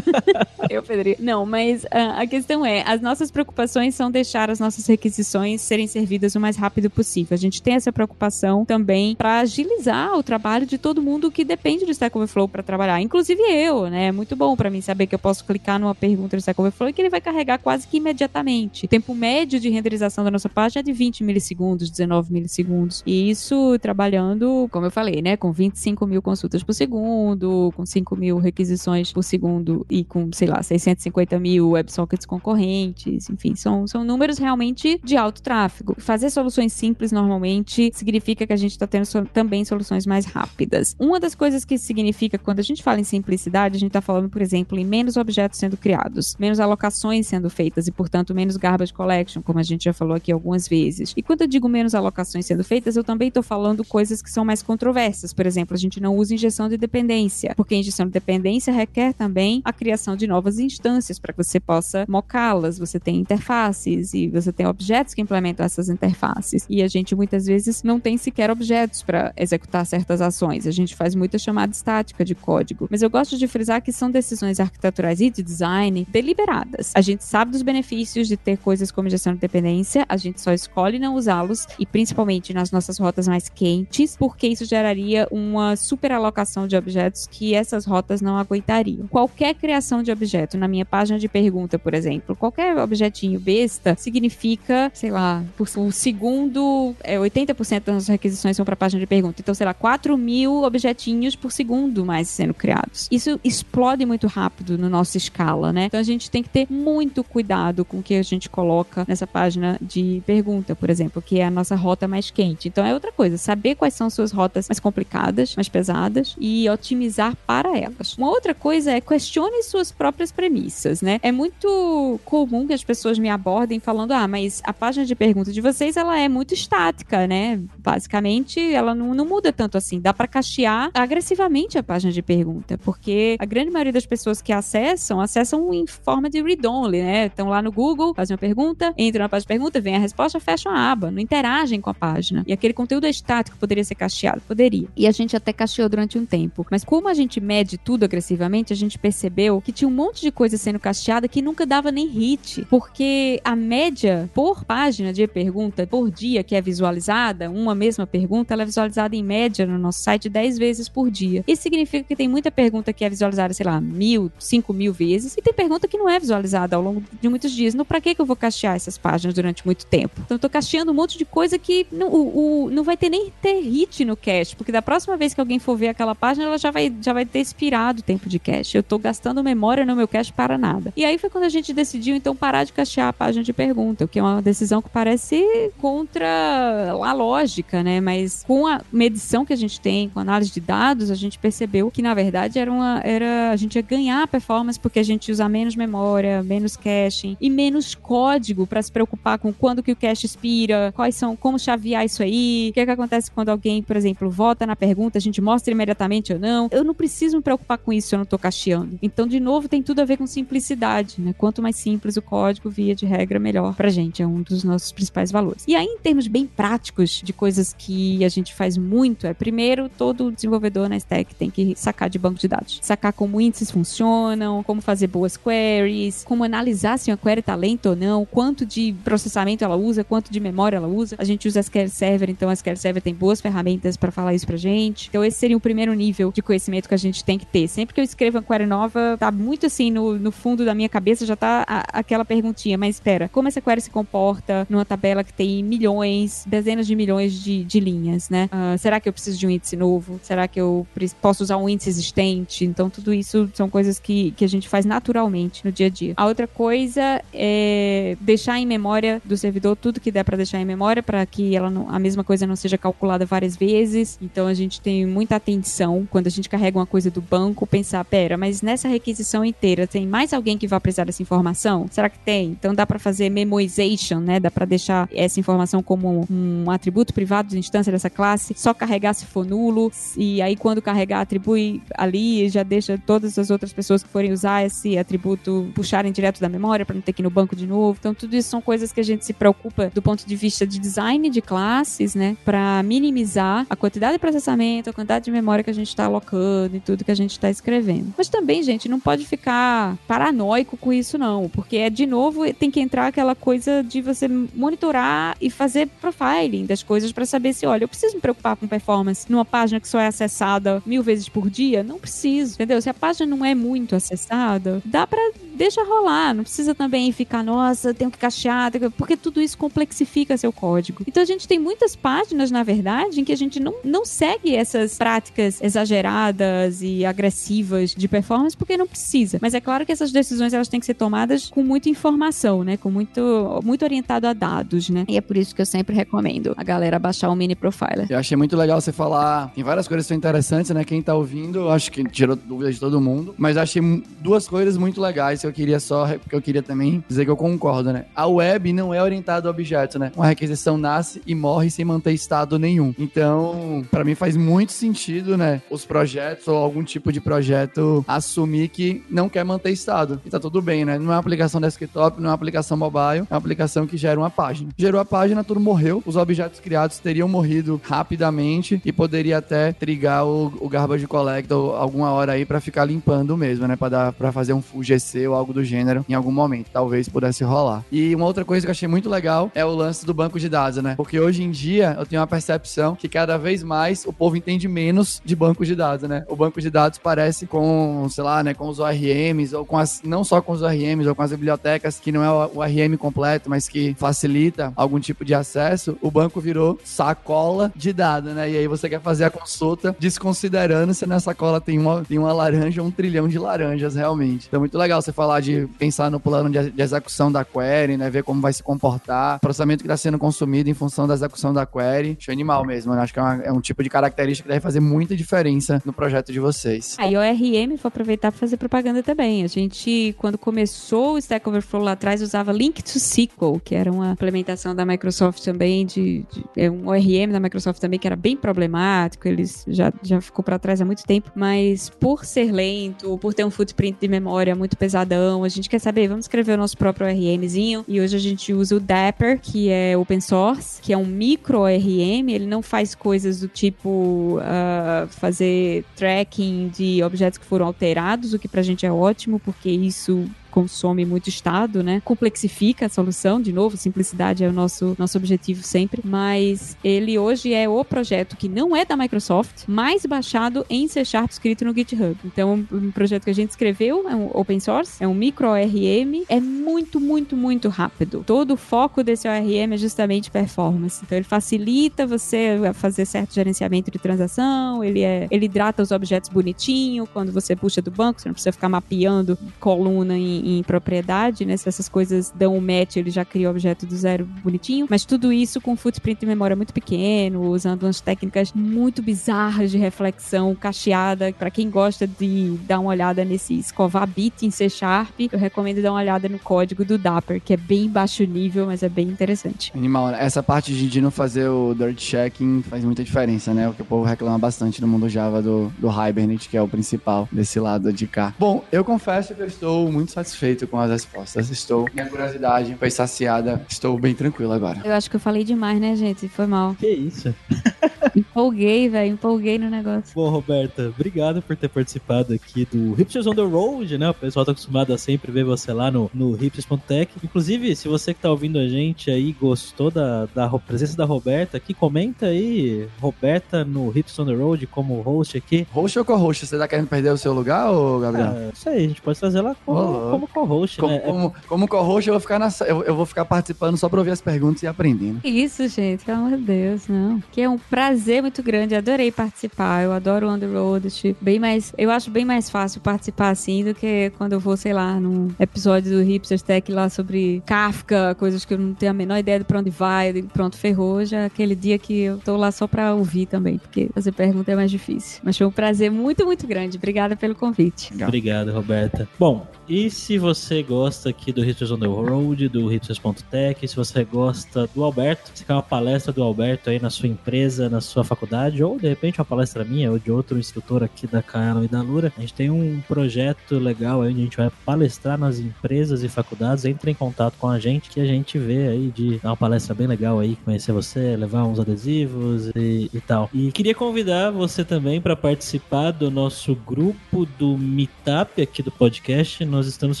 [laughs] eu perderia. Não, mas uh, a questão é, as nossas preocupações são deixar as nossas requisições serem servidas o mais rápido possível. A gente tem essa preocupação também para agilizar o trabalho de todo mundo que depende do Stack Overflow para trabalhar, inclusive eu, né? É muito bom para mim saber que eu posso clicar numa pergunta do Stack Overflow e que ele vai carregar quase que imediatamente. O tempo médio de renderização da nossa página é de 20 milissegundos, 19 milissegundos. E isso trabalhando, como eu falei, né, com 25 mil consultas por segundo, com 5 mil requisições por segundo e com, sei lá, 650 mil WebSockets concorrentes. Enfim, são, são números realmente de alto tráfego. Fazer soluções simples normalmente significa que a gente está tendo so também soluções mais rápidas. Uma das coisas que significa quando a gente fala em simplicidade, a gente está falando, por exemplo, em menos objetos sendo criados, menos alocações sendo feitas e, portanto, menos garbage collection, como a gente já falou aqui algumas vezes. E quando eu digo menos alocações sendo feitas, eu também estou falando coisas que são mais controversas. Por exemplo, a gente não usa injeção de dependência, porque injeção de dependência requer também a criação de novas instâncias para que você possa mocá-las. Você tem interfaces e você tem objetos que implementam essas interfaces. E a gente muitas vezes não tem sequer objetos para executar certas ações. A gente faz muita chamada estática de código. Mas eu gosto de frisar que são decisões arquiteturais e de design deliberadas. A gente sabe dos benefícios de ter coisas como gestão de dependência, a gente só escolhe não usá-los e principalmente nas nossas rotas mais quentes, porque isso geraria uma superalocação de objetos que essas rotas não aguentariam. Qualquer criação de objeto na minha página de pergunta, por exemplo, qualquer objetinho besta significa, sei lá, por um segundo, é, 80% das requisições são para a página de pergunta. Então, sei lá, 4 mil objetinhos por segundo mais sendo criados. Isso explode muito rápido no nossa escala, né? Então a gente tem que ter muito cuidado com o que a gente coloca nessa página de pergunta, por exemplo, que é a nossa rota mais quente. Então é outra coisa, saber quais são suas rotas mais complicadas, mais pesadas e otimizar para elas. Uma outra coisa é questione suas próprias premissas, né? É muito comum que as pessoas me abordem falando: "Ah, mas a página de pergunta de vocês ela é muito estática, né? Basicamente, ela não, não muda tanto assim. Dá para cachear agressivamente a página de pergunta, porque a grande maioria das pessoas que acessam, acessam em forma de read-only, né? Estão lá no Google, fazem uma pergunta, entram na página de pergunta, vem a resposta, fecham a aba, não interagem com a página. E aquele conteúdo é estático poderia ser cacheado? Poderia. E a gente até cacheou durante um tempo. Mas como a gente mede tudo agressivamente, a gente percebeu que tinha um monte de coisa sendo cacheada que nunca dava nem hit, porque a média por página de pergunta por dia que é visualizada, uma mesma pergunta, ela é visualizada em média no nosso site 10 vezes por dia. Isso significa que tem muita pergunta que é visualizada, sei lá, mil, cinco mil vezes, e tem pergunta que não é visualizada ao longo de muitos dias. Então, pra que, que eu vou cachear essas páginas durante muito tempo? Então, eu tô cacheando um monte de coisa que não, o, o, não vai ter nem ter hit no cache, porque da próxima vez que alguém for ver aquela página, ela já vai, já vai ter expirado o tempo de cache. Eu tô gastando memória no meu cache para nada. E aí foi quando a gente decidiu, então, parar de cachear a página de pergunta, o que é uma decisão que parece contra a lógica, né? Mas com a medição que a gente tem, com a análise de dados, a gente percebeu que, na verdade, era uma, era, a gente ia ganhar performance porque a gente usa menos memória, menos caching e menos código para se preocupar com quando que o cache expira, quais são, como chavear isso aí, o que, é que acontece quando alguém, por exemplo, vota na pergunta, a gente mostra imediatamente ou não. Eu não preciso me preocupar com isso eu não estou cacheando. Então, de novo, tem tudo a ver com simplicidade, né? Quanto mais simples o código, via de regra, melhor pra gente. É um dos nossos principais valores. E aí, em termos bem práticos de coisas que a gente faz muito, é primeiro, todo desenvolvedor na stack tem que sacar de banco de dados. Sacar como índices funcionam, como fazer boas queries, como analisar se uma query está lenta ou não, quanto de processamento ela usa, quanto de memória ela usa. A gente usa SQL Server, então a SQL Server tem boas ferramentas para falar isso pra gente. Então esse seria o primeiro nível de conhecimento que a gente tem que ter. Sempre que eu escrevo uma query nova, tá muito assim no, no fundo da minha cabeça, já tá a, aquela perguntinha, mas espera, como essa query se comporta numa tabela que tem milhões, dezenas de milhões de, de linhas, né? Uh, será que eu preciso de um índice novo? Será que eu posso usar um índice existente? Então tudo isso são coisas que, que a gente faz naturalmente no dia a dia. A outra coisa é deixar em memória do servidor tudo que der para deixar em memória para que ela não, a mesma coisa não seja calculada várias vezes. Então a gente tem muita atenção quando a gente carrega uma coisa do banco, pensar, pera, mas nessa requisição inteira tem mais alguém que vai precisar dessa informação? Será que tem? Então dá para fazer memoization, né? Dá para deixar essa informação como um atributo privado de instância dessa classe, só carregar se for nulo e aí quando carregar atribui ali já deixa todas as outras pessoas que forem usar esse atributo puxarem direto da memória para não ter que ir no banco de novo. Então tudo isso são coisas que a gente se preocupa do ponto de vista de design de classes, né, para minimizar a quantidade de processamento, a quantidade de memória que a gente está alocando e tudo que a gente está escrevendo. Mas também, gente, não pode ficar paranoico com isso não, porque é de novo tem que entrar aquela coisa de você monitorar e fazer profiling das coisas para saber se, olha, eu preciso me preocupar com performance numa página que só é acessada mil vezes por dia? Não preciso, entendeu? Se a página não é muito acessada, dá para deixa rolar, não precisa também ficar, nossa, tenho que cachear, porque tudo isso complexifica seu código. Então a gente tem muitas páginas, na verdade, em que a gente não, não segue essas práticas exageradas e agressivas de performance porque não precisa. Mas é claro que essas decisões elas têm que ser tomadas com muita informação, né? Com muito, muito orientado a dados, né? E é por isso que eu sempre recomendo a galera baixar o Mini Profiler. Eu achei muito legal você falar. Tem várias coisas que são interessantes, né? Quem tá ouvindo, acho que tirou dúvidas de todo mundo. Mas achei duas coisas muito legais que eu eu queria só, porque eu queria também dizer que eu concordo, né? A web não é orientada a objeto, né? Uma requisição nasce e morre sem manter estado nenhum. Então, para mim faz muito sentido, né? Os projetos ou algum tipo de projeto assumir que não quer manter estado. E tá tudo bem, né? Não é uma aplicação desktop, não é uma aplicação mobile, é uma aplicação que gera uma página. Gerou a página, tudo morreu, os objetos criados teriam morrido rapidamente e poderia até trigar o, o garbage collector alguma hora aí para ficar limpando mesmo, né? Para dar para fazer um full GC ou algo do gênero em algum momento, talvez pudesse rolar. E uma outra coisa que eu achei muito legal é o lance do banco de dados, né? Porque hoje em dia eu tenho uma percepção que cada vez mais o povo entende menos de banco de dados, né? O banco de dados parece com, sei lá, né, com os ORMs ou com as não só com os ORMs ou com as bibliotecas que não é o ORM completo, mas que facilita algum tipo de acesso, o banco virou sacola de dados, né? E aí você quer fazer a consulta desconsiderando se nessa sacola tem uma, tem uma laranja ou um trilhão de laranjas, realmente. Então muito legal você falar de pensar no plano de, de execução da query, né? Ver como vai se comportar, processamento que está sendo consumido em função da execução da query. Acho animal mesmo, né? Acho que é, uma, é, um tipo de característica que deve fazer muita diferença no projeto de vocês. Aí o RM, vou aproveitar para fazer propaganda também. A gente, quando começou o Stack Overflow lá atrás, usava Link to SQL, que era uma implementação da Microsoft também, de, de é um ORM da Microsoft também, que era bem problemático, eles já, já ficou para trás há muito tempo, mas por ser lento, por ter um footprint de memória muito a gente quer saber, vamos escrever o nosso próprio ORMzinho, e hoje a gente usa o Dapper, que é open source, que é um micro ORM, ele não faz coisas do tipo uh, fazer tracking de objetos que foram alterados, o que pra gente é ótimo, porque isso consome muito estado, né? Complexifica a solução, de novo, simplicidade é o nosso, nosso objetivo sempre, mas ele hoje é o projeto que não é da Microsoft, mais baixado em C Sharp escrito no GitHub. Então, um projeto que a gente escreveu é um open source, é um micro ORM, é muito, muito, muito rápido. Todo o foco desse ORM é justamente performance. Então, ele facilita você a fazer certo gerenciamento de transação, ele é, ele hidrata os objetos bonitinho, quando você puxa do banco, você não precisa ficar mapeando coluna em em, propriedade, né? Se essas coisas dão um match, ele já cria o objeto do zero bonitinho. Mas tudo isso com footprint de memória muito pequeno, usando umas técnicas muito bizarras de reflexão cacheada. Para quem gosta de dar uma olhada nesse escovar bit em C Sharp, eu recomendo dar uma olhada no código do Dapper, que é bem baixo nível, mas é bem interessante. Animal, essa parte de não fazer o dirt checking faz muita diferença, né? O que o povo reclama bastante no mundo Java do, do Hibernate, que é o principal desse lado de cá. Bom, eu confesso que eu estou muito satisfeito satisfeito com as respostas. Estou, minha curiosidade foi saciada. Estou bem tranquilo agora. Eu acho que eu falei demais, né, gente? Foi mal. Que isso? [laughs] empolguei, velho. Empolguei no negócio. Bom, Roberta, obrigado por ter participado aqui do Hipsters on the Road, né? O pessoal tá acostumado a sempre ver você lá no, no hipsters.tech. Inclusive, se você que tá ouvindo a gente aí gostou da, da presença da Roberta aqui, comenta aí, Roberta no Hipsters on the Road como host aqui. Host ou co-host? Você tá querendo perder o seu lugar, ou Gabriel? Ah, isso aí, a gente pode fazer lá como, oh, como co-host, como, né? Como, como co-host, eu vou ficar na, eu, eu, vou ficar participando só pra ouvir as perguntas e aprendendo. Isso, gente, pelo amor de Deus, não. Que é um prazer muito grande, adorei participar. Eu adoro o On The Road, tipo, bem mais. Eu acho bem mais fácil participar assim do que quando eu vou, sei lá, num episódio do Hipsters Tech lá sobre Kafka, coisas que eu não tenho a menor ideia de pra onde vai, pronto, ferrou. Já aquele dia que eu tô lá só pra ouvir também, porque fazer pergunta é mais difícil. Mas foi um prazer muito, muito grande. Obrigada pelo convite. Legal. Obrigado, Roberta. Bom, e se você gosta aqui do Hipsters on the Road, do hipsters.tech, se você gosta do Alberto, se quer uma palestra do Alberto aí na sua empresa, na sua faculdade, ou de repente uma palestra minha ou de outro instrutor aqui da Kaelo e da Lura, a gente tem um projeto legal aí onde a gente vai palestrar nas empresas e faculdades. Entre em contato com a gente que a gente vê aí de dar uma palestra bem legal aí, conhecer você, levar uns adesivos e, e tal. E queria convidar você também para participar do nosso grupo do Meetup aqui do podcast. Nós estamos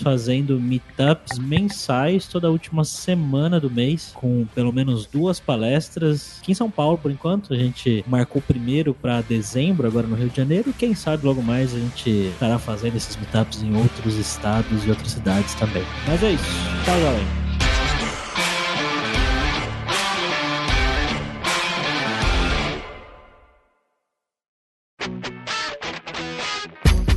fazendo meetups mensais toda a última semana do mês, com pelo menos duas palestras. Aqui em São Paulo, por enquanto, a gente marcou primeiro para dezembro, agora no Rio de Janeiro, quem sabe logo mais a gente estará fazendo esses meetups em outros estados e outras cidades também. Mas é isso. Tchau, galera.